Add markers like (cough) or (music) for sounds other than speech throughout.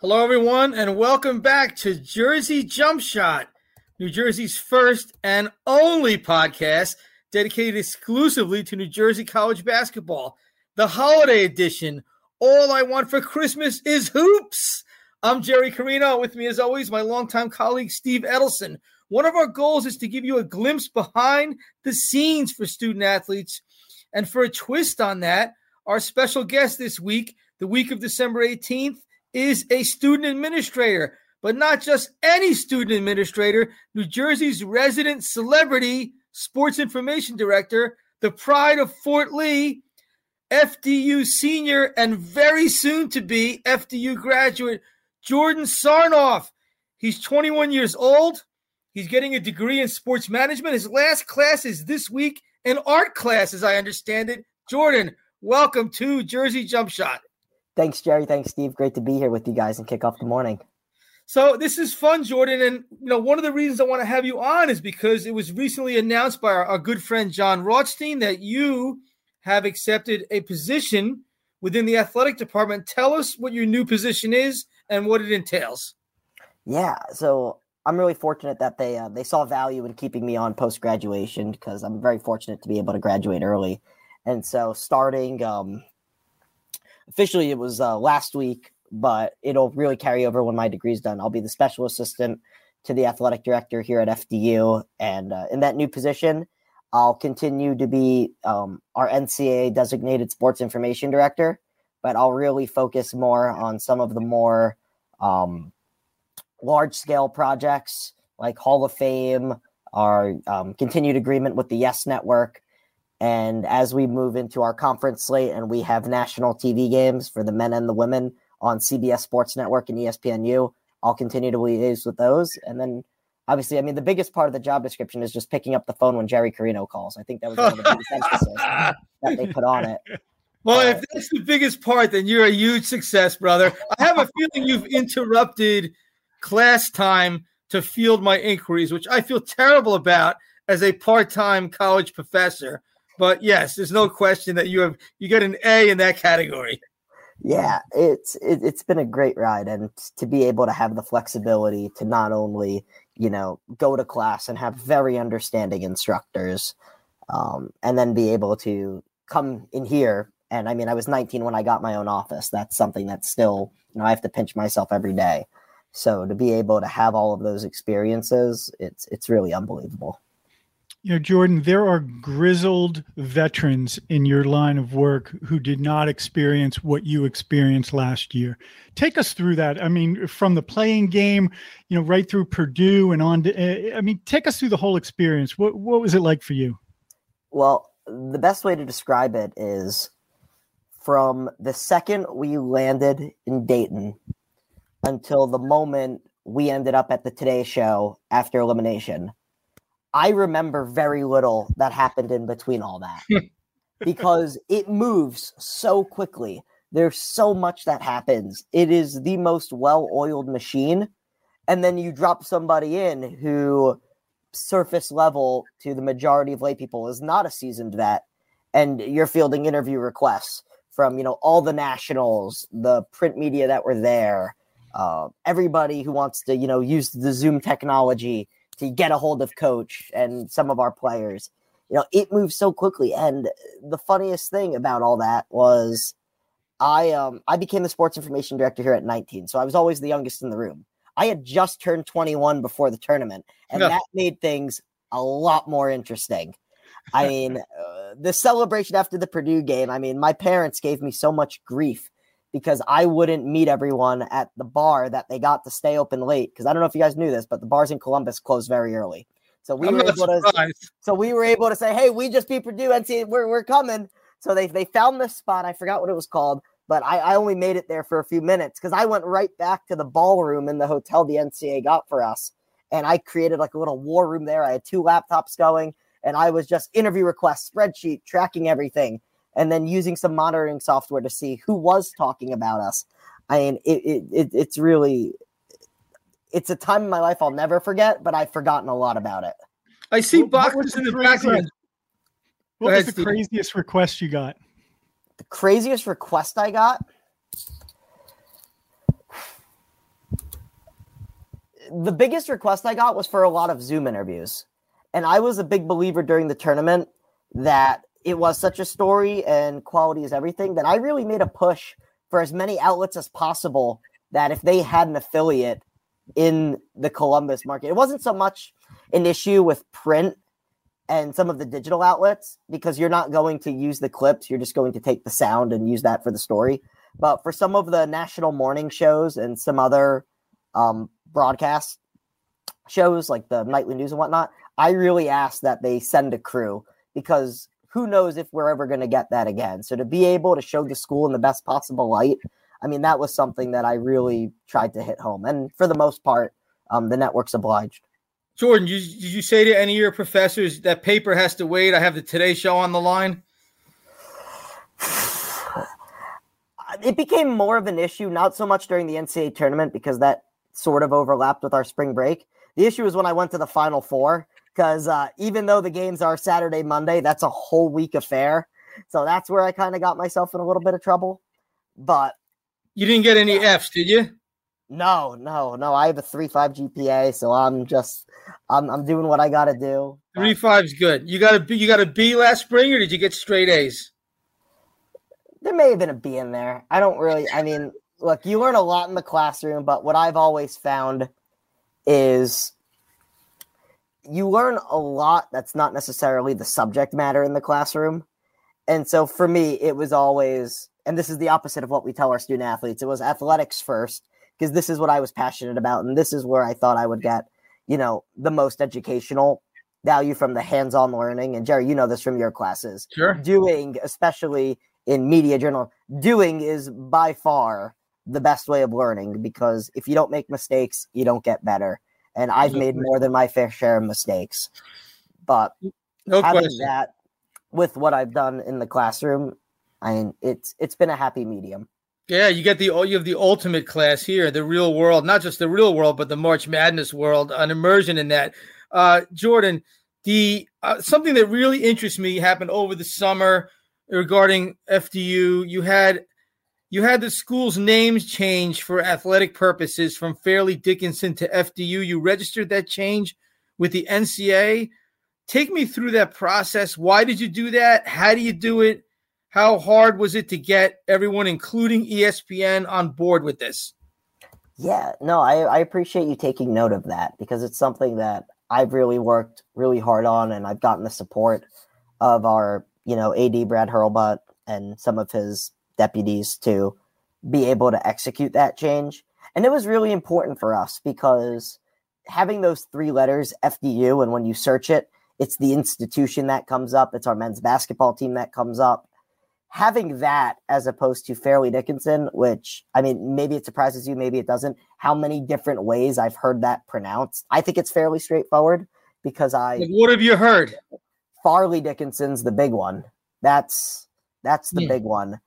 Hello, everyone, and welcome back to Jersey Jump Shot, New Jersey's first and only podcast dedicated exclusively to New Jersey college basketball. The holiday edition. All I want for Christmas is hoops. I'm Jerry Carino. With me, as always, my longtime colleague Steve Edelson. One of our goals is to give you a glimpse behind the scenes for student athletes. And for a twist on that, our special guest this week, the week of December 18th, is a student administrator, but not just any student administrator, New Jersey's resident celebrity sports information director, the pride of Fort Lee, FDU senior and very soon to be FDU graduate, Jordan Sarnoff. He's 21 years old. He's getting a degree in sports management. His last class is this week, an art class, as I understand it. Jordan, welcome to Jersey Jump Shot. Thanks, Jerry. Thanks, Steve. Great to be here with you guys and kick off the morning. So this is fun, Jordan. And you know, one of the reasons I want to have you on is because it was recently announced by our, our good friend Jon Rothstein that you have accepted a position within the athletic department. Tell us what your new position is and what it entails. Yeah, so I'm really fortunate that they uh, they saw value in keeping me on post graduation because I'm very fortunate to be able to graduate early. And so starting um, officially it was uh, last week, but it'll really carry over when my degree's done. I'll be the special assistant to the athletic director here at FDU, and uh, in that new position, I'll continue to be um, our NCAA designated sports information director, but I'll really focus more on some of the more um, large scale projects like Hall of Fame, our um, continued agreement with the Yes Network, and as we move into our conference slate and we have national TV games for the men and the women on CBS Sports Network and ESPNU, I'll continue to liaise with those. And then obviously, I mean, the biggest part of the job description is just picking up the phone when Jerry Carino calls. I think that was one of the biggest emphasis that they put on it. (laughs) Well, uh, if that's the biggest part, then you're a huge success, brother. I have a (laughs) feeling you've interrupted class time to field my inquiries, which I feel terrible about as a part-time college professor. But yes, there's no question that you have you get an A in that category. Yeah, it's it, it's been a great ride, and to be able to have the flexibility to not only you know go to class and have very understanding instructors, um, and then be able to come in here. And I mean, I was 19 when I got my own office. That's something that's still you know I have to pinch myself every day. So to be able to have all of those experiences, it's it's really unbelievable you know, Jordan, there are grizzled veterans in your line of work who did not experience what you experienced last year. Take us through that. I mean, from the playing game, you know, right through Purdue and on. To, eh, I mean, take us through the whole experience. What what was it like for you? Well, the best way to describe it is from the second we landed in Dayton until the moment we ended up at the Today Show after elimination I remember very little that happened in between all that (laughs) because it moves so quickly. There's so much that happens. It is the most well oiled machine. And then you drop somebody in who, surface level to the majority of lay people, is not a seasoned vet. And you're fielding interview requests from, you know, all the nationals, the print media that were there, uh, everybody who wants to, you know, use the Zoom technology to get a hold of coach and some of our players. You know, it moves so quickly. And the funniest thing about all that was I um I became the sports information director here at 19. So I was always the youngest in the room. I had just turned 21 before the tournament, and that made things a lot more interesting. I mean, (laughs) uh, the celebration after the Purdue game, I mean, my parents gave me so much grief because I wouldn't meet everyone at the bar that they got to stay open late. Because I don't know if you guys knew this, but the bars in Columbus close very early. So we I'm were able surprised. to. So we were able to say, "Hey, we just beat Purdue, and see we're we're coming." So they they found this spot. I forgot what it was called, but I, I only made it there for a few minutes because I went right back to the ballroom in the hotel the NCA got for us, and I created like a little war room there. I had two laptops going, and I was just interview requests, spreadsheet, tracking everything and then using some monitoring software to see who was talking about us. I mean, it, it, it it's really it's a time in my life I'll never forget, but I've forgotten a lot about it. I see boxes in the background. What was the craziest request you got? The craziest request I got. the biggest request I got was for a lot of Zoom interviews. And I was a big believer during the tournament that it was such a story and quality is everything that I really made a push for as many outlets as possible that if they had an affiliate in the Columbus market, it wasn't so much an issue with print and some of the digital outlets because you're not going to use the clips, you're just going to take the sound and use that for the story. But for some of the national morning shows and some other um, broadcast shows like the nightly news and whatnot, I really ask that they send a crew because who knows if we're ever going to get that again. So to be able to show the school in the best possible light, I mean, that was something that I really tried to hit home. And for the most part, um, the network's obliged. Jordan, you, did you say to any of your professors that paper has to wait? I have the Today Show on the line. (sighs) It became more of an issue, not so much during the NCAA tournament because that sort of overlapped with our spring break. The issue was when I went to the Final Four because uh, even though the games are Saturday, Monday, that's a whole week affair. So that's where I kind of got myself in a little bit of trouble. But you didn't get any Fs, did you? No, no, no. I have a three five GPA, so I'm just I'm I'm doing what I got to do. Three five's good. You got a B, you got a B last spring, or did you get straight A's? There may have been a B in there. I don't really. I mean, look, you learn a lot in the classroom, but what I've always found is you learn a lot that's not necessarily the subject matter in the classroom. And so for me, it was always, and this is the opposite of what we tell our student athletes, it was athletics first, because this is what I was passionate about. And this is where I thought I would get, you know, the most educational value from the hands on learning. And Jerry, you know this from your classes. Sure. Doing, especially in media journal, doing is by far the best way of learning because if you don't make mistakes, you don't get better and I've made more than my fair share of mistakes. But no having question. that with what I've done in the classroom, I mean, it's it's been a happy medium. Yeah, you get the you have the ultimate class here, the real world, not just the real world, but the March Madness world, an immersion in that. Uh, Jordan, the uh, something that really interests me happened over the summer regarding FDU. You had you had the school's names changed for athletic purposes from Fairleigh Dickinson to FDU. You registered that change with the NCA. Take me through that process. Why did you do that? How do you do it? How hard was it to get everyone, including ESPN, on board with this? Yeah, no, I, I appreciate you taking note of that because it's something that I've really worked really hard on, and I've gotten the support of our, you know, AD Brad Hurlbut and some of his deputies to be able to execute that change. And it was really important for us because having those three letters, FDU, and when you search it, it's the institution that comes up, it's our men's basketball team that comes up. Having that as opposed to Fairleigh Dickinson, which I mean, maybe it surprises you, maybe it doesn't. How many different ways I've heard that pronounced? I think it's fairly straightforward because I. What have you heard? Farley Dickinson's the big one. That's that's the yeah. big one.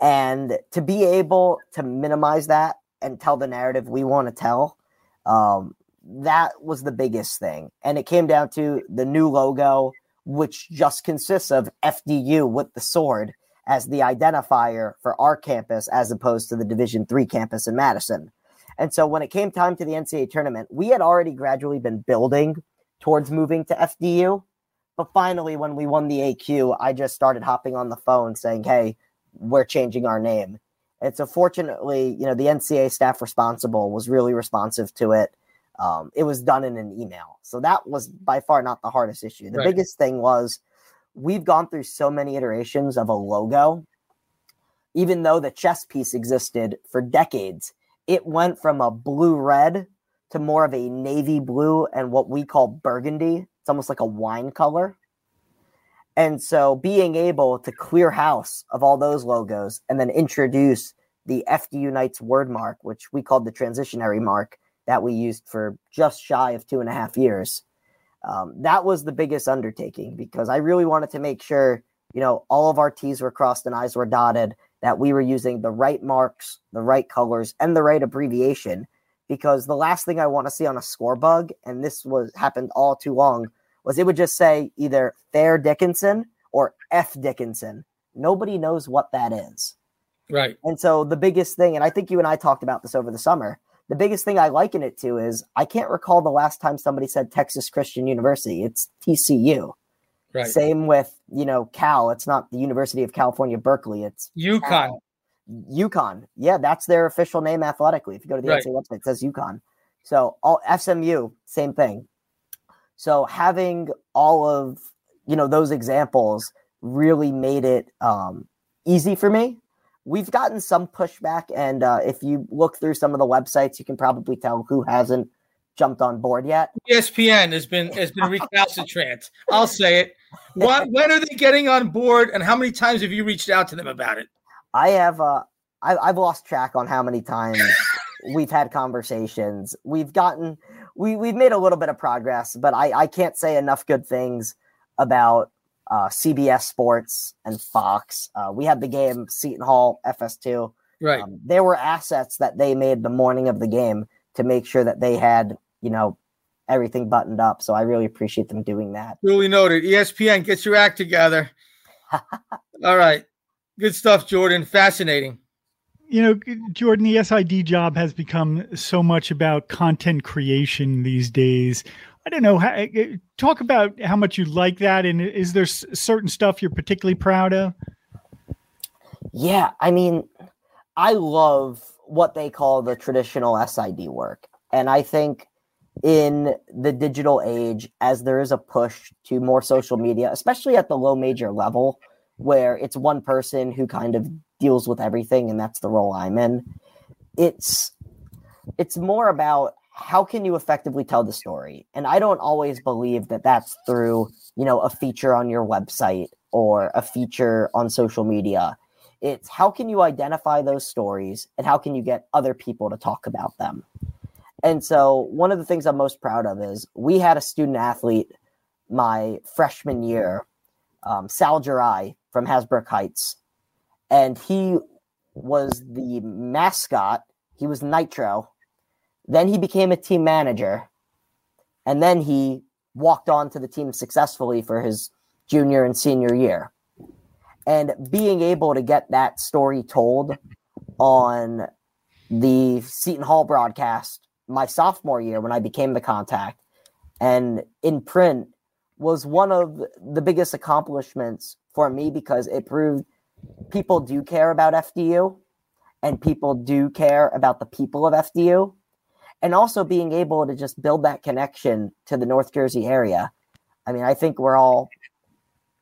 And to be able to minimize that and tell the narrative we want to tell, um, that was the biggest thing. And it came down to the new logo, which just consists of FDU with the sword as the identifier for our campus as opposed to the Division three campus in Madison. And so when it came time to the NCAA tournament, we had already gradually been building towards moving to FDU. But finally, when we won the AQ, I just started hopping on the phone saying, Hey, we're changing our name. And so fortunately, you know, the NCA staff responsible was really responsive to it. Um, it was done in an email. So that was by far not the hardest issue. The right. biggest thing was we've gone through so many iterations of a logo. Even though the chess piece existed for decades, it went from a blue red to more of a navy blue and what we call burgundy. It's almost like a wine color. And so being able to clear house of all those logos and then introduce the FDU Knights word mark, which we called the transitionary mark that we used for just shy of two and a half years. Um, that was the biggest undertaking because I really wanted to make sure, you know, all of our T's were crossed and I's were dotted, that we were using the right marks, the right colors, and the right abbreviation. Because the last thing I want to see on a score bug, and this was happened all too long, was it would just say either Fair Dickinson or F Dickinson. Nobody knows what that is. Right. And so the biggest thing, and I think you and I talked about this over the summer, the biggest thing I liken it to is I can't recall the last time somebody said Texas Christian University. It's TCU. Right. Same with, you know, Cal. It's not the University of California, Berkeley. It's UConn. UConn. Yeah, that's their official name athletically. If you go to the Right. NCAA website, it says UConn. So all SMU, same thing. So having all of you know those examples really made it um, easy for me. We've gotten some pushback, and uh, if you look through some of the websites, you can probably tell who hasn't jumped on board yet. ESPN has been has been recalcitrant. I'll say it. (laughs) What, when are they getting on board, and how many times have you reached out to them about it? I have uh I, I've lost track on how many times (laughs) we've had conversations. We've gotten we we've made a little bit of progress, but I I can't say enough good things about uh, CBS Sports and Fox. Uh, we had the game Seton Hall FS2. Right. Um, there were assets that they made the morning of the game to make sure that they had you know everything buttoned up. So I really appreciate them doing that. Duly noted. ESPN, get your act together. (laughs) All right. Good stuff, Jordan. Fascinating. You know, Jordan, the SID job has become so much about content creation these days. I don't know. How, eh, eh, talk about how much you like that, and is there certain stuff you're particularly proud of? Yeah, I mean, I love what they call the traditional SID work. And I think in the digital age, as there is a push to more social media, especially at the low major level, where it's one person who kind of deals with everything, and that's the role I'm in, it's it's more about how can you effectively tell the story? And i don't always believe that that's through you know a feature on your website or a feature on social media. It's how can you identify those stories and how can you get other people to talk about them? And so one of the things i'm most proud of is we had a student athlete my freshman year um, sal Girai from Hasbrouck Heights and he was the mascot. He was nitro. Then he became a team manager and then he walked on to the team successfully for his junior and senior year. And being able to get that story told on the Seton Hall broadcast my sophomore year when I became the contact and in print was one of the biggest accomplishments for me because it proved people do care about FDU and people do care about the people of FDU and also being able to just build that connection to the North Jersey area. I mean, I think we're all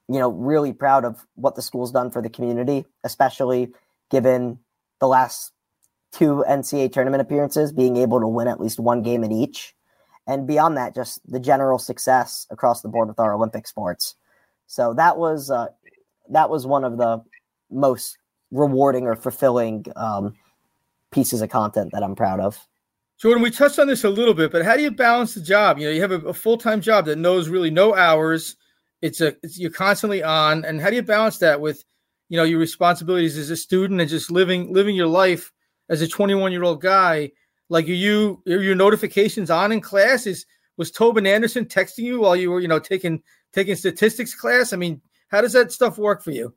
you know, really proud of what the school's done for the community, especially given the last two NCAA tournament appearances, being able to win at least one game in each. And beyond that, just the general success across the board with our Olympic sports. So that was uh, that was one of the most rewarding or fulfilling um, pieces of content that I'm proud of. Jordan, we touched on this a little bit, but how do you balance the job? You know, you have a, a full time job that knows really no hours. It's a it's, you're constantly on, and how do you balance that with, you know, your responsibilities as a student and just living living your life as a 21 year old guy? Like, are you your notifications on in class? Is was Tobin Anderson texting you while you were, you know, taking taking statistics class? I mean, how does that stuff work for you?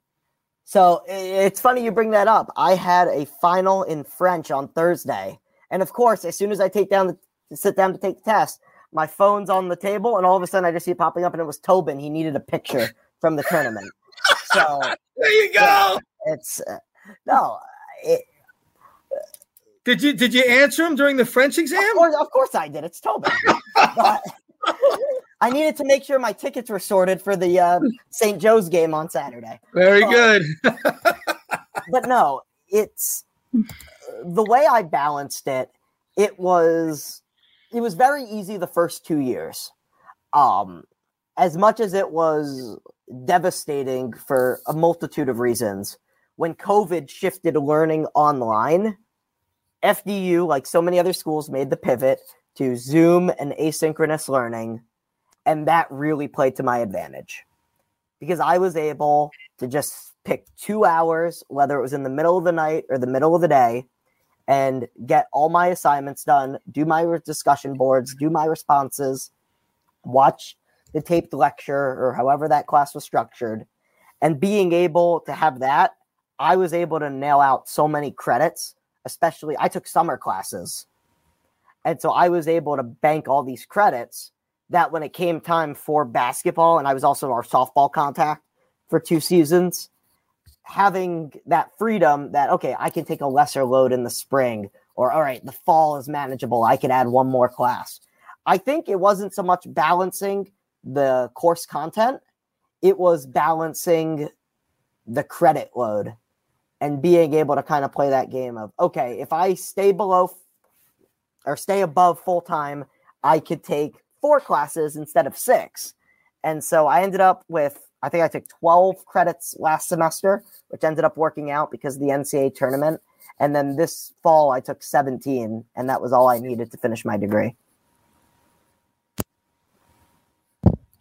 So it's funny you bring that up. I had a final in French on Thursday, and of course, as soon as I take down the sit down to take the test, my phone's on the table, and all of a sudden I just see it popping up, and it was Tobin. He needed a picture from the tournament. So (laughs) There you go. it's uh, no, it, Did you did you answer him during the French exam? of course, of course I did. It's Tobin. (laughs) But I needed to make sure my tickets were sorted for the uh, St. Joe's game on Saturday. Very Oh. good. (laughs) but no, it's the way I balanced it. It was it was very easy the first two years. Um, as much as it was devastating for a multitude of reasons, when COVID shifted learning online, FDU, like so many other schools, made the pivot to Zoom and asynchronous learning, and that really played to my advantage because I was able to just pick two hours, whether it was in the middle of the night or the middle of the day, and get all my assignments done, do my discussion boards, do my responses, watch the taped lecture or however that class was structured. And being able to have that, I was able to nail out so many credits, especially I took summer classes And so I was able to bank all these credits that when it came time for basketball, and I was also our softball contact for two seasons, having that freedom that, okay, I can take a lesser load in the spring, or all right, the fall is manageable. I can add one more class. I think it wasn't so much balancing the course content, it was balancing the credit load and being able to kind of play that game of, okay, if I stay below or stay above full time, I could take four classes instead of six. And so I ended up with, I think I took 12 credits last semester, which ended up working out because of the NCAA tournament. And then this fall, I took 17, and that was all I needed to finish my degree.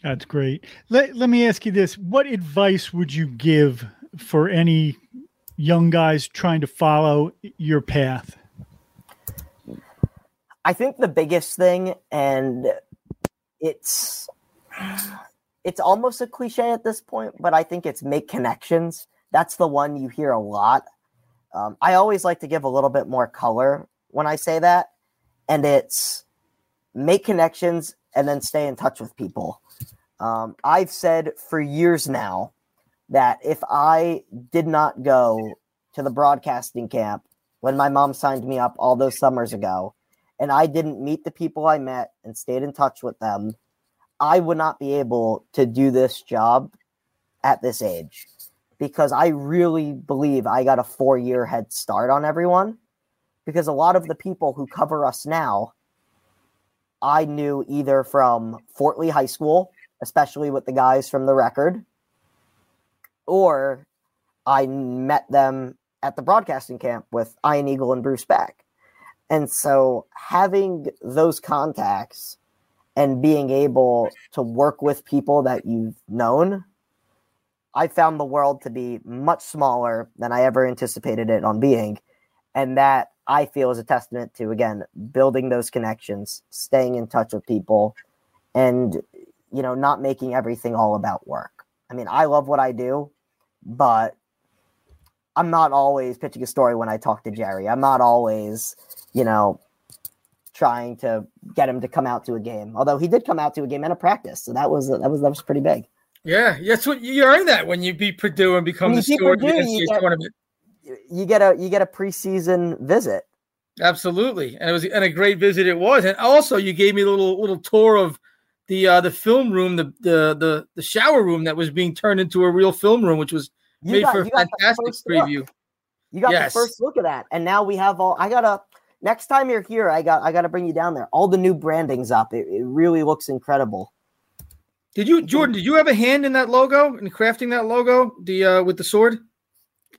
That's great. Let, let me ask you this What advice would you give for any young guys trying to follow your path? I think the biggest thing, and it's it's almost a cliche at this point, but I think it's make connections. That's the one you hear a lot. Um, I always like to give a little bit more color when I say that, and it's make connections and then stay in touch with people. Um, I've said for years now that if I did not go to the broadcasting camp when my mom signed me up all those summers ago, and I didn't meet the people I met and stayed in touch with them, I would not be able to do this job at this age because I really believe I got a four year head start on everyone. Because a lot of the people who cover us now, I knew either from Fort Lee High School, especially with the guys from the record, or I met them at the broadcasting camp with Ian Eagle and Bruce Beck. And so having those contacts and being able to work with people that you've known, I found the world to be much smaller than I ever anticipated it on being. And that I feel is a testament to, again, building those connections, staying in touch with people, and, you know, not making everything all about work. I mean, I love what I do, but I'm not always pitching a story when I talk to Jerry. I'm not always, you know, trying to get him to come out to a game. Although he did come out to a game and a practice, so that was that was that was pretty big. Yeah, that's what you earn that when you beat Purdue and become the story the NCAA tournament. You get a you get a preseason visit. Absolutely, and it was and a great visit it was. And also, you gave me a little little tour of the uh, the film room, the, the the the shower room that was being turned into a real film room, which was you made got, for a fantastic preview. Look. You got yes. the first look at that, and now we have all. I gotta next time you're here, I got I gotta bring you down there. All the new branding's up. It, it really looks incredible. Did you, Jordan? Did you have a hand in that logo in crafting that logo? The uh, with the sword.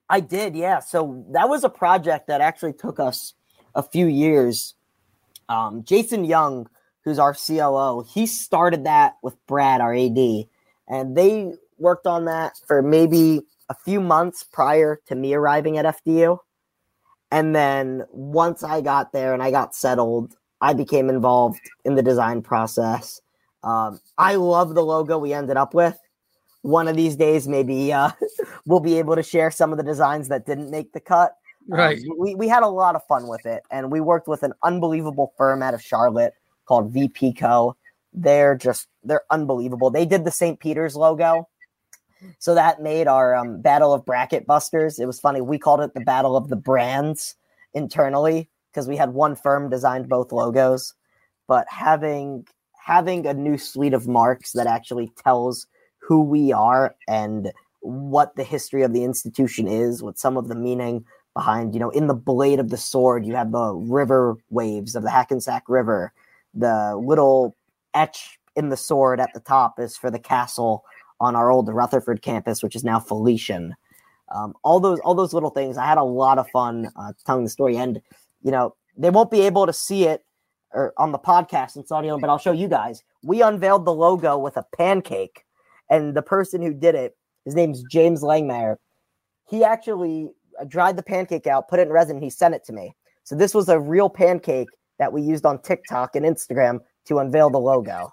I did, yeah. So that was a project that actually took us a few years. Um, Jason Young, who's our COO, he started that with Brad, our AD, and they worked on that for maybe a few months prior to me arriving at FDU. And then once I got there and I got settled, I became involved in the design process. Um, I love the logo we ended up with. One of these days, maybe uh, (laughs) we'll be able to share some of the designs that didn't make the cut. Um, right. Um, we, we had a lot of fun with it, and we worked with an unbelievable firm out of Charlotte called VP Co. They're just they're unbelievable. They did the St. Peter's logo so that made our um, battle of bracket busters. It was funny. We called it the battle of the brands internally because we had one firm designed both logos. But having having a new suite of marks that actually tells who we are and what the history of the institution is, what some of the meaning behind, you know, in the blade of the sword, you have the river waves of the Hackensack River. The little etch in the sword at the top is for the castle on our old Rutherford campus, which is now Felician. Um, all those all those little things. I had a lot of fun uh, telling the story, and you know they won't be able to see it or on the podcast it's audio, but I'll show you guys. We unveiled the logo with a pancake, and the person who did it, his name's James Langmeyer. He actually dried the pancake out, put it in resin, and he sent it to me. So this was a real pancake that we used on TikTok and Instagram to unveil the logo.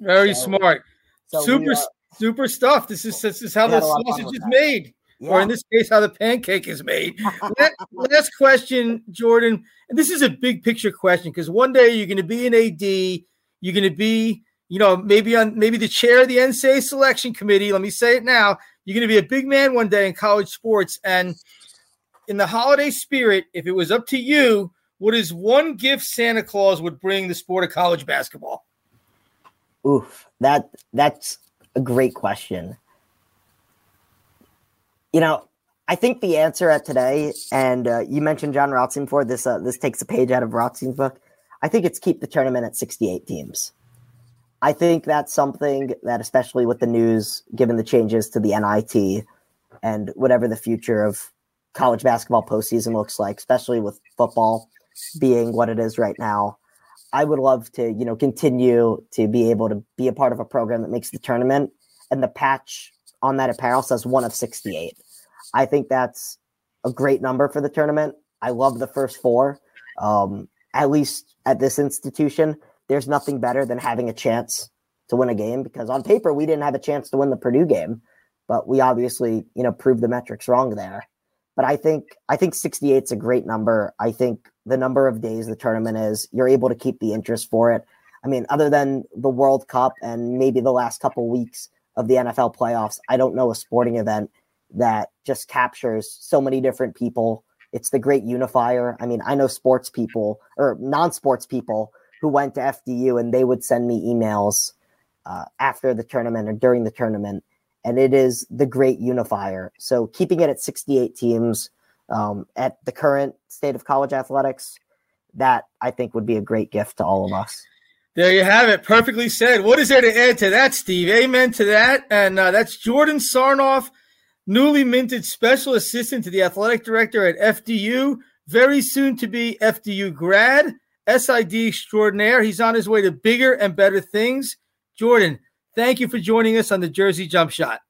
Very so, smart. So Super, we, uh, Super stuff. This is this is how the sausage is made. yeah. or in this case, how the pancake is made. (laughs) last question, Jordan. And this is a big picture question because one day you're going to be an AD, you're going to be, you know, maybe on maybe the chair of the NCAA selection committee. Let me say it now. You're going to be a big man one day in college sports, and in the holiday spirit, if it was up to you, what is one gift Santa Claus would bring the sport of college basketball? Oof, that that's a great question. You know, I think the answer at today, and uh, you mentioned Jon Rothstein before. This uh, this takes a page out of Rothstein's book. I think it's keep the tournament at 68 teams. I think that's something that, especially with the news, given the changes to the NIT and whatever the future of college basketball postseason looks like, especially with football being what it is right now, I would love to, you know, continue to be able to be a part of a program that makes the tournament. And the patch on that apparel says one of 68. I think that's a great number for the tournament. I love the first four. Um, at least at this institution, there's nothing better than having a chance to win a game because on paper we didn't have a chance to win the Purdue game, but we obviously, you know, proved the metrics wrong there. But I think I think 68 is a great number. I think the number of days the tournament is, you're able to keep the interest for it. I mean, other than the World Cup and maybe the last couple weeks of the NFL playoffs, I don't know a sporting event that just captures so many different people. It's the great unifier. I mean, I know sports people or non-sports people who went to FDU and they would send me emails uh, after the tournament or during the tournament and it is the great unifier. So keeping it at 68 teams um, at the current state of college athletics, that I think would be a great gift to all of us. There you have it. Perfectly said. What is there to add to that, Steve? Amen to that. And uh, that's Jordan Sarnoff, newly minted special assistant to the athletic director at FDU, very soon to be FDU grad, SID extraordinaire. He's on his way to bigger and better things. Jordan, Thank you for joining us on the Jersey Jump Shot.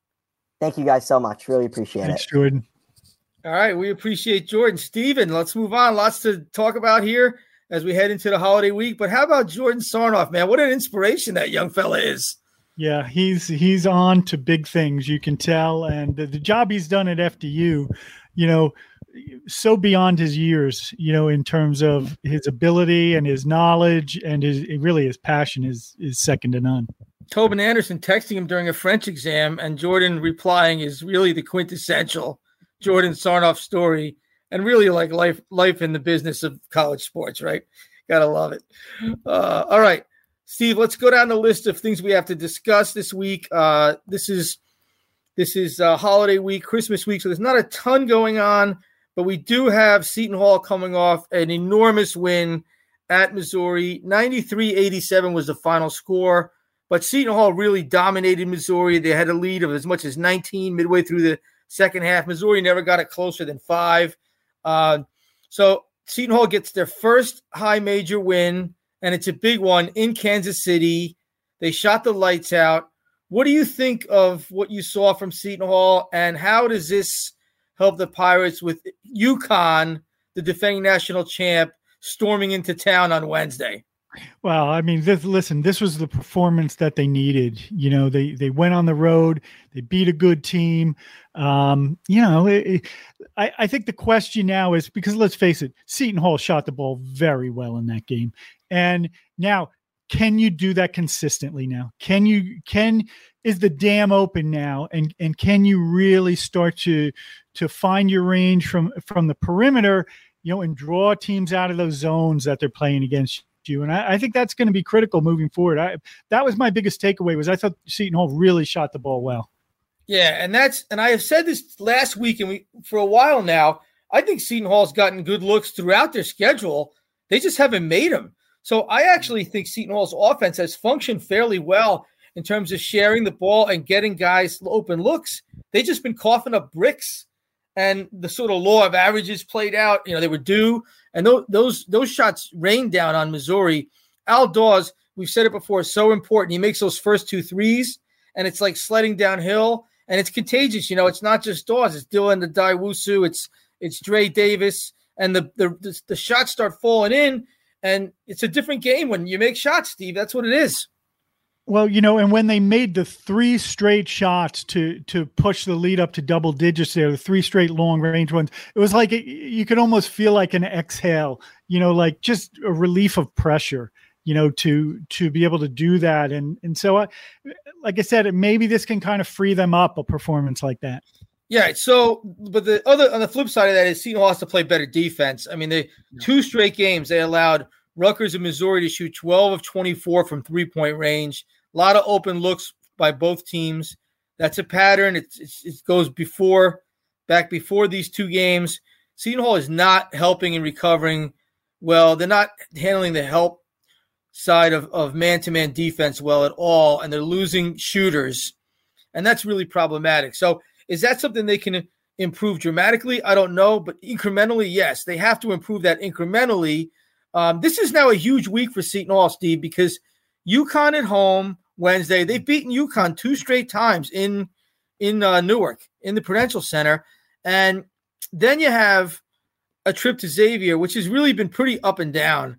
Thank you guys so much. Really appreciate Thanks, it. Jordan. All right, we appreciate Jordan. Steven, let's move on. Lots to talk about here as we head into the holiday week. But how about Jordan Sarnoff, man? What an inspiration that young fella is. Yeah, he's he's on to big things. You can tell, and the, the job he's done at FDU, you know, so beyond his years, you know, in terms of his ability and his knowledge and his really his passion is is second to none. Tobin Anderson texting him during a French exam and Jordan replying is really the quintessential Jordan Sarnoff story and really like life life in the business of college sports, right? Gotta love it. Uh, all right, Steve, let's go down the list of things we have to discuss this week. Uh, this is this is uh, holiday week, Christmas week, so there's not a ton going on, but we do have Seton Hall coming off an enormous win at Missouri. 93 87 was the final score. But Seton Hall really dominated Missouri. They had a lead of as much as 19 midway through the second half. Missouri never got it closer than five. Uh, so Seton Hall gets their first high major win, and it's a big one in Kansas City. They shot the lights out. What do you think of what you saw from Seton Hall, and how does this help the Pirates with UConn, the defending national champ, storming into town on Wednesday? Well, I mean, this, listen, this was the performance that they needed. You know, they they went on the road, they beat a good team. Um, you know, it, it, I, I think the question now is because let's face it, Seton Hall shot the ball very well in that game, and now can you do that consistently? Now, can you can is the dam open now, and and can you really start to to find your range from from the perimeter? You know, and draw teams out of those zones that they're playing against you. And I, I think that's going to be critical moving forward. I, that was my biggest takeaway was I thought Seton Hall really shot the ball well. Yeah, and that's and I have said this last week and we for a while now. I think Seton Hall's gotten good looks throughout their schedule. They just haven't made them. So I actually think Seton Hall's offense has functioned fairly well in terms of sharing the ball and getting guys open looks. They've just been coughing up bricks and the sort of law of averages played out. You know, they were due, and those those shots rained down on Missouri. Al Dawes, we've said it before, is so important. He makes those first two threes, and it's like sledding downhill, and it's contagious. You know, it's not just Dawes; it's Dylan Addae-Wusu, it's it's Dre Davis, and the, the the the shots start falling in, and it's a different game when you make shots, Steve. That's what it is. Well, you know, and when they made the three straight shots to to push the lead up to double digits there, the three straight long range ones, it was like it, you could almost feel like an exhale, you know, like just a relief of pressure, you know, to to be able to do that. And and so, I, like I said, maybe this can kind of free them up a performance like that. Yeah. So, but the other on the flip side of that is Seton Hall has to play better defense. I mean, the two straight games they allowed Rutgers and Missouri to shoot 12 of 24 from three point range. A lot of open looks by both teams. That's a pattern. It's, it's, it goes before, back before these two games. Seton Hall is not helping and recovering well. They're not handling the help side of, of man-to-man defense well at all, and they're losing shooters, and that's really problematic. So, is that something they can improve dramatically? I don't know, but incrementally, yes, they have to improve that incrementally um, this is now a huge week for Seton Hall, Steve, because UConn at home Wednesday. They've beaten UConn two straight times in in uh, Newark in the Prudential Center, and then you have a trip to Xavier, which has really been pretty up and down.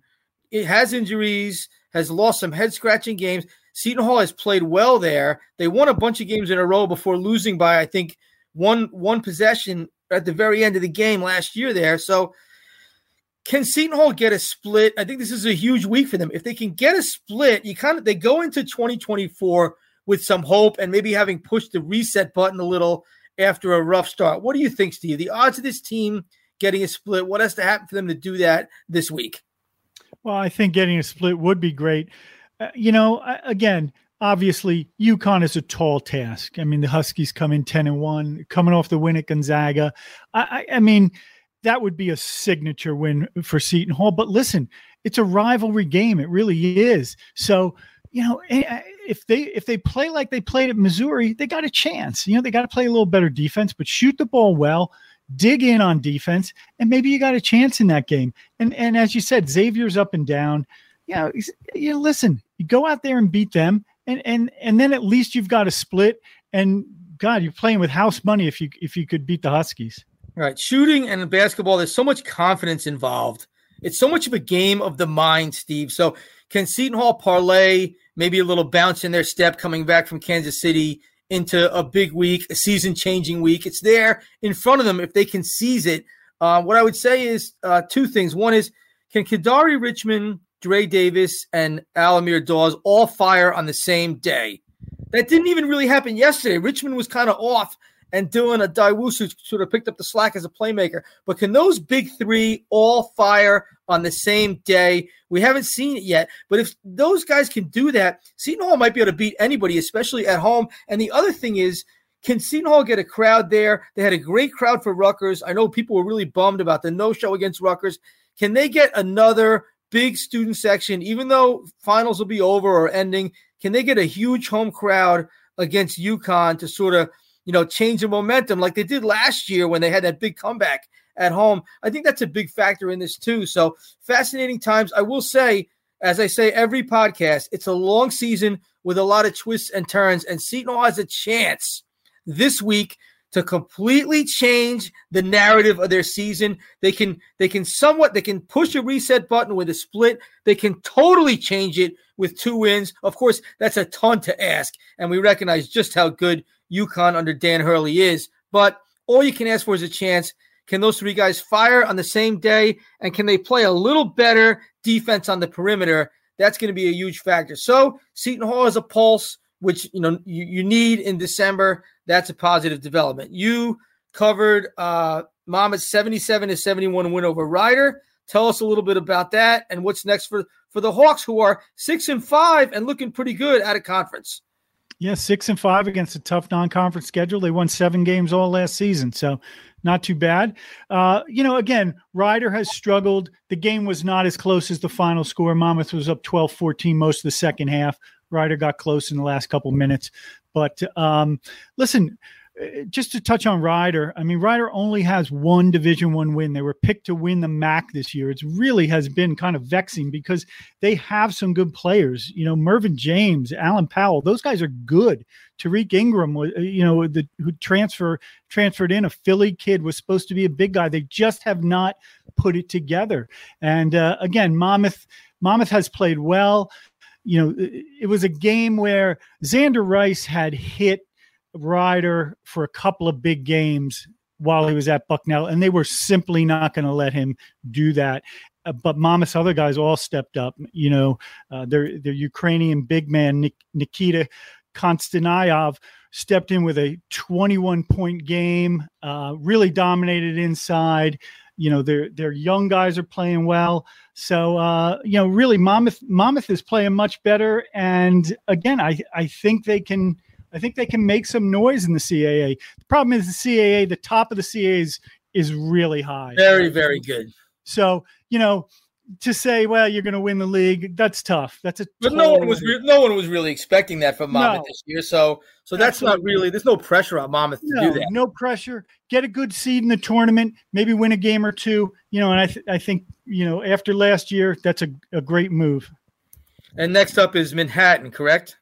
It has injuries, has lost some head scratching games. Seton Hall has played well there. They won a bunch of games in a row before losing by I think one one possession at the very end of the game last year there. So can Seton Hall get a split? I think this is a huge week for them. If they can get a split, you kind of they go into 2024 with some hope and maybe having pushed the reset button a little after a rough start. What do you think, Steve? The odds of this team getting a split, what has to happen for them to do that this week? Well, I think getting a split would be great. Uh, you know, again, obviously UConn is a tall task. I mean, the Huskies come in 10 and 1, coming off the win at Gonzaga. I, I, I mean, that would be a signature win for Seton Hall. But listen, it's a rivalry game. It really is. So, you know, eh, eh, if they if they play like they played at Missouri, they got a chance. You know, they got to play a little better defense, but shoot the ball well, dig in on defense, and maybe you got a chance in that game. And and as you said, Xavier's up and down. You know, you know, listen, you go out there and beat them, and and and then at least you've got a split. And God, you're playing with house money if you if you could beat the Huskies. Right. Shooting and basketball, there's so much confidence involved. It's so much of a game of the mind, Steve. So can Seton Hall parlay maybe a little bounce in their step coming back from Kansas City into a big week, a season changing week? It's there in front of them if they can seize it. Uh, what I would say is uh, two things. One is can Kadary Richmond, Dre Davis, and Al-Amir Dawes all fire on the same day? That didn't even really happen yesterday. Richmond was kind of off and Dylan Addae-Wusu sort of picked up the slack as a playmaker. But can those big three all fire on the same day? We haven't seen it yet. But if those guys can do that, Seton Hall might be able to beat anybody, especially at home. And the other thing is, can Seton Hall get a crowd there? They had a great crowd for Rutgers. I know people were really bummed about the no show against Rutgers. Can they get another big student section, even though finals will be over or ending? Can they get a huge home crowd against UConn to sort of you know, change the momentum like they did last year when they had that big comeback at home. I think that's a big factor in this too. So fascinating times. I will say, as I say every podcast, it's a long season with a lot of twists and turns, and Seton Hall has a chance this week to completely change the narrative of their season. They can they can somewhat they can push a reset button with a split. They can totally change it with two wins. Of course, that's a ton to ask, and we recognize just how good UConn under Dan Hurley is. But all you can ask for is a chance. Can those three guys fire on the same day? And can they play a little better defense on the perimeter? That's going to be a huge factor. So Seton Hall has a pulse, which you know you, you need in December. That's a positive development. You covered uh Monmouth's 77 to 71 win over Rider. Tell us a little bit about that and what's next for for the Hawks, who are six and five and looking pretty good at a conference. Yeah, six and five against a tough non-conference schedule. They won seven games all last season, so not too bad. Uh, you know, again, Rider has struggled. The game was not as close as the final score. Monmouth was up 12-14 most of the second half. Rider got close in the last couple minutes. But um, listen, just to touch on Rider, I mean, Rider only has one Division One win. They were picked to win the MAAC this year. It really has been kind of vexing because they have some good players. You know, Mervin James, Allen Powell, those guys are good. Tariq Ingram, uh, you know, the who transfer transferred in a Philly kid was supposed to be a big guy. They just have not put it together. And uh, again, Monmouth Monmouth has played well you know, it was a game where Xander Rice had hit Rider for a couple of big games while he was at Bucknell, and they were simply not going to let him do that. Uh, but Monmouth's other guys all stepped up. You know, uh, their their Ukrainian big man Nik- Nikita Konstantinov stepped in with a 21 point game, uh, really dominated inside. You know, their their young guys are playing well. So uh, you know, really, Monmouth Monmouth is playing much better. And again, I I think they can I think they can make some noise in the CAA. The problem is the CAA, the top of the CAA is, is really high. Very, very good. So, you know, to say, well, you're going to win the league, that's tough. That's a but no one was re- no one was really expecting that from Monmouth no. this year. So, so that's Absolutely. not really. There's no pressure on Monmouth to no, do that. No pressure. Get a good seed in the tournament. Maybe win a game or two. You know, and I th- I think you know after last year, that's a, a great move. And next up is Manhattan, correct?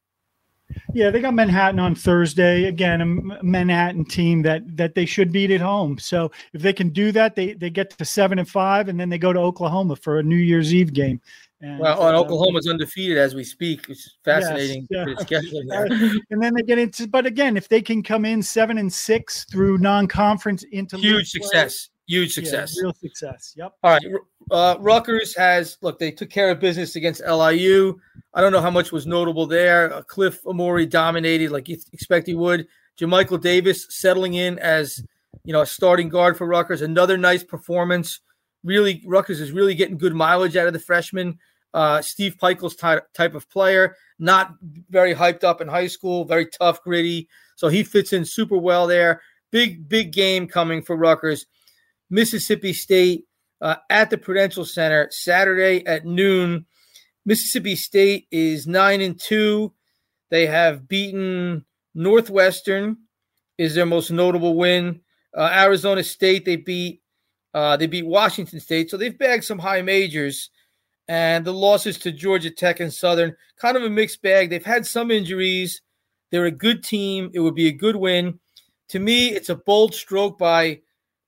Yeah, they got Manhattan on Thursday. Again, a Manhattan team that that they should beat at home. So if they can do that, they they get to seven and five, and then they go to Oklahoma for a New Year's Eve game. And, well, uh, Oklahoma's undefeated as we speak. It's fascinating. Yes, yeah. (laughs) and then they get into, but again, if they can come in seven and six through non-conference into huge success. Play, Huge success. Yeah, real success. Yep. All right. Uh, Rutgers has look. They took care of business against LIU. I don't know how much was notable there. Uh, Cliff Omoruyi dominated like you expect he would. Jamichael Davis settling in as you know a starting guard for Rutgers. Another nice performance. Really, Rutgers is really getting good mileage out of the freshman. Uh, Steve Pikiell's ty- type of player, not very hyped up in high school, very tough, gritty. So he fits in super well there. Big, big game coming for Rutgers. Mississippi State uh, at the Prudential Center Saturday at noon. Mississippi State is nine and two. They have beaten Northwestern, is their most notable win. Uh, Arizona State they beat. Uh, they beat Washington State, so they've bagged some high majors. And the losses to Georgia Tech and Southern, kind of a mixed bag. They've had some injuries. They're a good team. It would be a good win. To me, it's a bold stroke by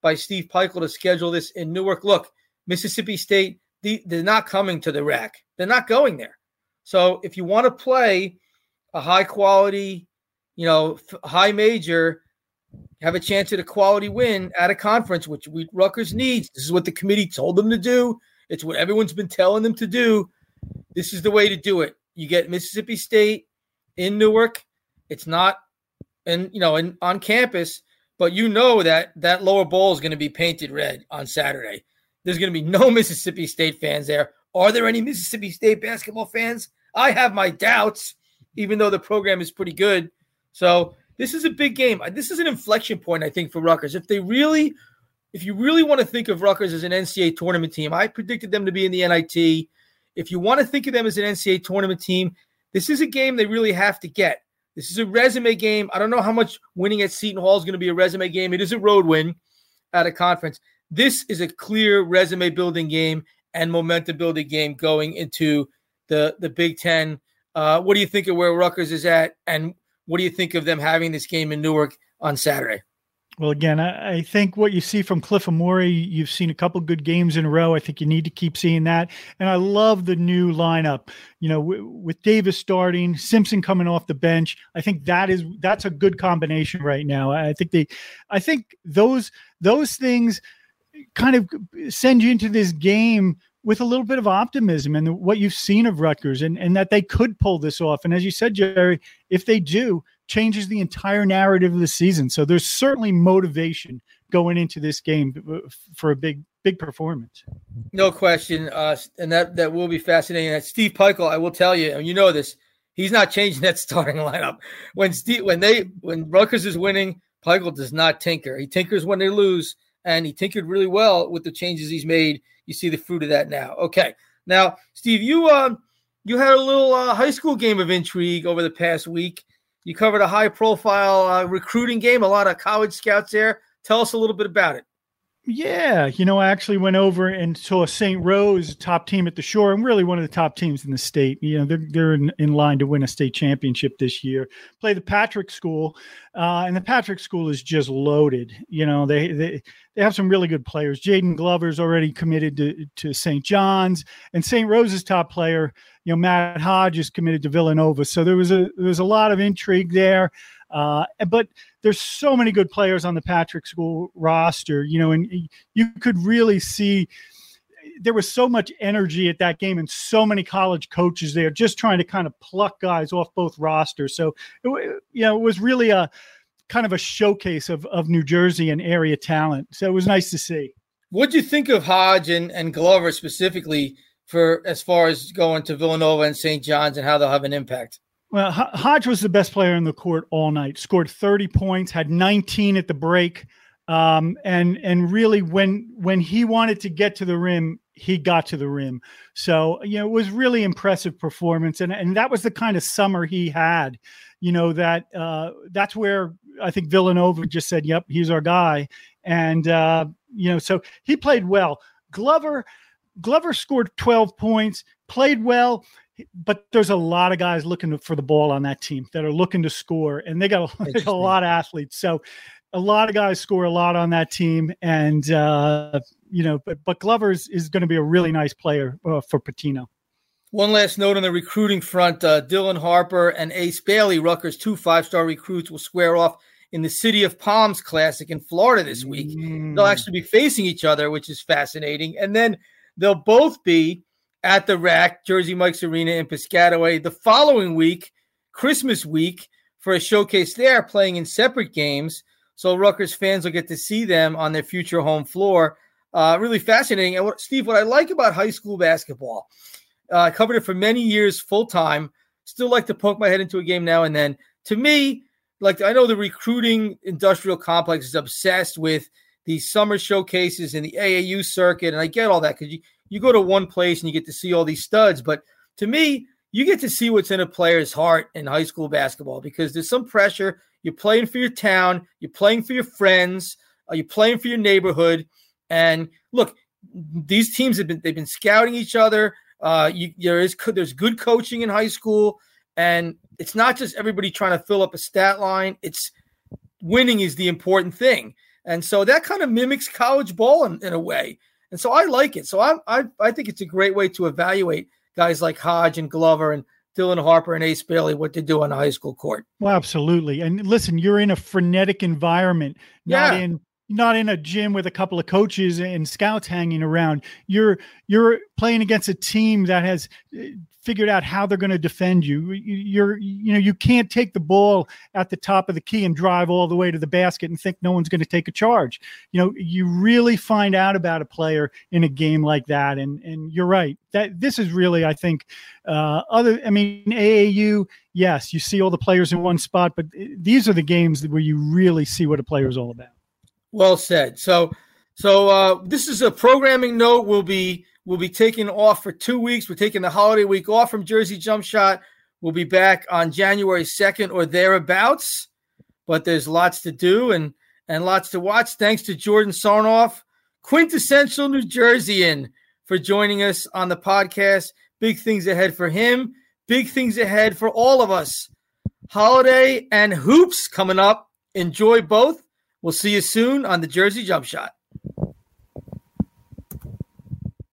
by Steve Pikiell to schedule this in Newark. Look, Mississippi State, they're not coming to the RAC. They're not going there. So if you want to play a high quality, you know, high major, have a chance at a quality win at a conference, which we Rutgers needs. This is what the committee told them to do. It's what everyone's been telling them to do. This is the way to do it. You get Mississippi State in Newark. It's not, and you know, and on campus but you know that that lower bowl is going to be painted red on Saturday. There's going to be no (laughs) Mississippi State fans there. Are there any Mississippi State basketball fans? I have my doubts, even though the program is pretty good. So this is a big game. This is an inflection point, I think, for Rutgers. If they really, if you really want to think of Rutgers as an NCAA tournament team, I predicted them to be in the NIT. If you want to think of them as an NCAA tournament team, this is a game they really have to get. This is a resume game. I don't know how much winning at Seton Hall is going to be a resume game. It is a road win at a conference. This is a clear resume building game and momentum building game going into the the Big Ten. Uh, what do you think of where Rutgers is at, and what do you think of them having this game in Newark on Saturday? Well, again, I, I, think what you see from Cliff Omoruyi, you've seen a couple good games in a row. I think you need to keep seeing that. And I love the new lineup. You know, w- with Davis starting, Simpson coming off the bench. I think that is that's a good combination right now. I think they, I think those those things kind of send you into this game with a little bit of optimism and what you've seen of Rutgers and, and that they could pull this off. And as you said, Jerry, if they do, changes the entire narrative of the season. So there's certainly motivation going into this game for a big big performance. No question, uh, and that that will be fascinating. Steve Pikiell, I will tell you, and you know this, he's not changing that (laughs) starting lineup. When Steve, when they, when Rutgers is winning, Pikiell does not tinker. He tinkers when they lose, and he tinkered really well with the changes he's made. You see the fruit of that now. Okay, now Steve, you um, you had a little uh, high school game of intrigue over the past week. You covered a high profile uh, recruiting game, a lot of college scouts there. Tell us a little bit about it. Yeah, you know, I actually went over and saw St. Rose, top team at the Shore, and really one of the top teams in the state. You know, they're they're in, in line to win a state championship this year. Play the Patrick School, uh, and the Patrick School is just loaded. You know, they they they have some really good players. Jaden Glover's already committed to to St. John's, and St. Rose's top player, you know, Matt Hodge is committed to Villanova. So there was a there was a lot of intrigue there. Uh, but there's so many good players on the Patrick School roster, you know, and you could really see there was so much energy at that game and so many college coaches there just trying to kind of pluck guys off both rosters. So, it, you know, it was really a kind of a showcase of, of New Jersey and area talent. So it was nice to see. What do you think of Hodge and, and Glover specifically for as far as going to Villanova and St. John's and how they'll have an impact? Well, Hodge was the best player in the court all night. Scored 30 points, had 19 at the break, um, and and really when when he wanted to get to the rim, he got to the rim. So you know, it was really impressive performance, and and that was the kind of summer he had. You know that uh, that's where I think Villanova just said, "Yep, he's our guy," and uh, you know, so he played well. Glover Glover scored 12 points, played well but there's a lot of guys looking for the ball on that team that are looking to score, and they got a, (laughs) they got a lot of athletes. So a lot of guys score a lot on that team, and uh, you know, but but Glover is, is going to be a really nice player uh, for Pitino. One last note on the recruiting front: uh, Dylan Harper and Ace Bailey, Rutgers' two five-star recruits, will square off in the City of Palms Classic in Florida this week. Mm. They'll actually be facing each other, which is fascinating, and then they'll both be at the RAC, Jersey Mike's Arena in Piscataway. The following week, Christmas week, for a showcase there, playing in separate games. So Rutgers fans will get to see them on their future home floor. Uh, really fascinating. And what, Steve, what I like about high school basketball, uh, I covered it for many years full time. Still like to poke my head into a game now and then. To me, like I know the recruiting industrial complex is obsessed with these summer showcases in the AAU circuit, and I get all that because you you go to one place and you get to see all these studs. But to me, you get to see what's in a player's heart in high school basketball because there's some pressure. You're playing for your town, you're playing for your friends, uh, you're playing for your neighborhood. And look, these teams have been they've been scouting each other. Uh, you, there is there's good coaching in high school, and it's not just everybody trying to fill up a stat line. It's winning is the important thing, and so that kind of mimics college ball in, in a way. And so I like it. So I, I, I think it's a great way to evaluate guys like Hodge and Glover and Dylan Harper and Ace Bailey what to do on a high school court. Well, absolutely. And listen, you're in a frenetic environment, not yeah. in not in a gym with a couple of coaches and scouts hanging around. You're you're playing against a team that has figured out how they're going to defend you. You're, you know, you can't take the ball at the top of the key and drive all the way to the basket and think no one's going to take a charge. You know, you really find out about a player in a game like that. And and you're right that this is really, I think, uh, other. I mean, AAU, yes, you see all the players in one spot, but these are the games where you really see what a player is all about. Well said. So, so uh, this is a programming note. We'll be We'll be taking off for two weeks. We're taking the holiday week off from Jersey Jump Shot. We'll be back on January 2nd or thereabouts. But there's lots to do and and lots to watch. Thanks to Jordan Sarnoff, quintessential New Jerseyan, for joining us on the podcast. Big things ahead for him. Big things ahead for all of us. Holiday and hoops coming up. Enjoy both. We'll see you soon on the Jersey Jump Shot.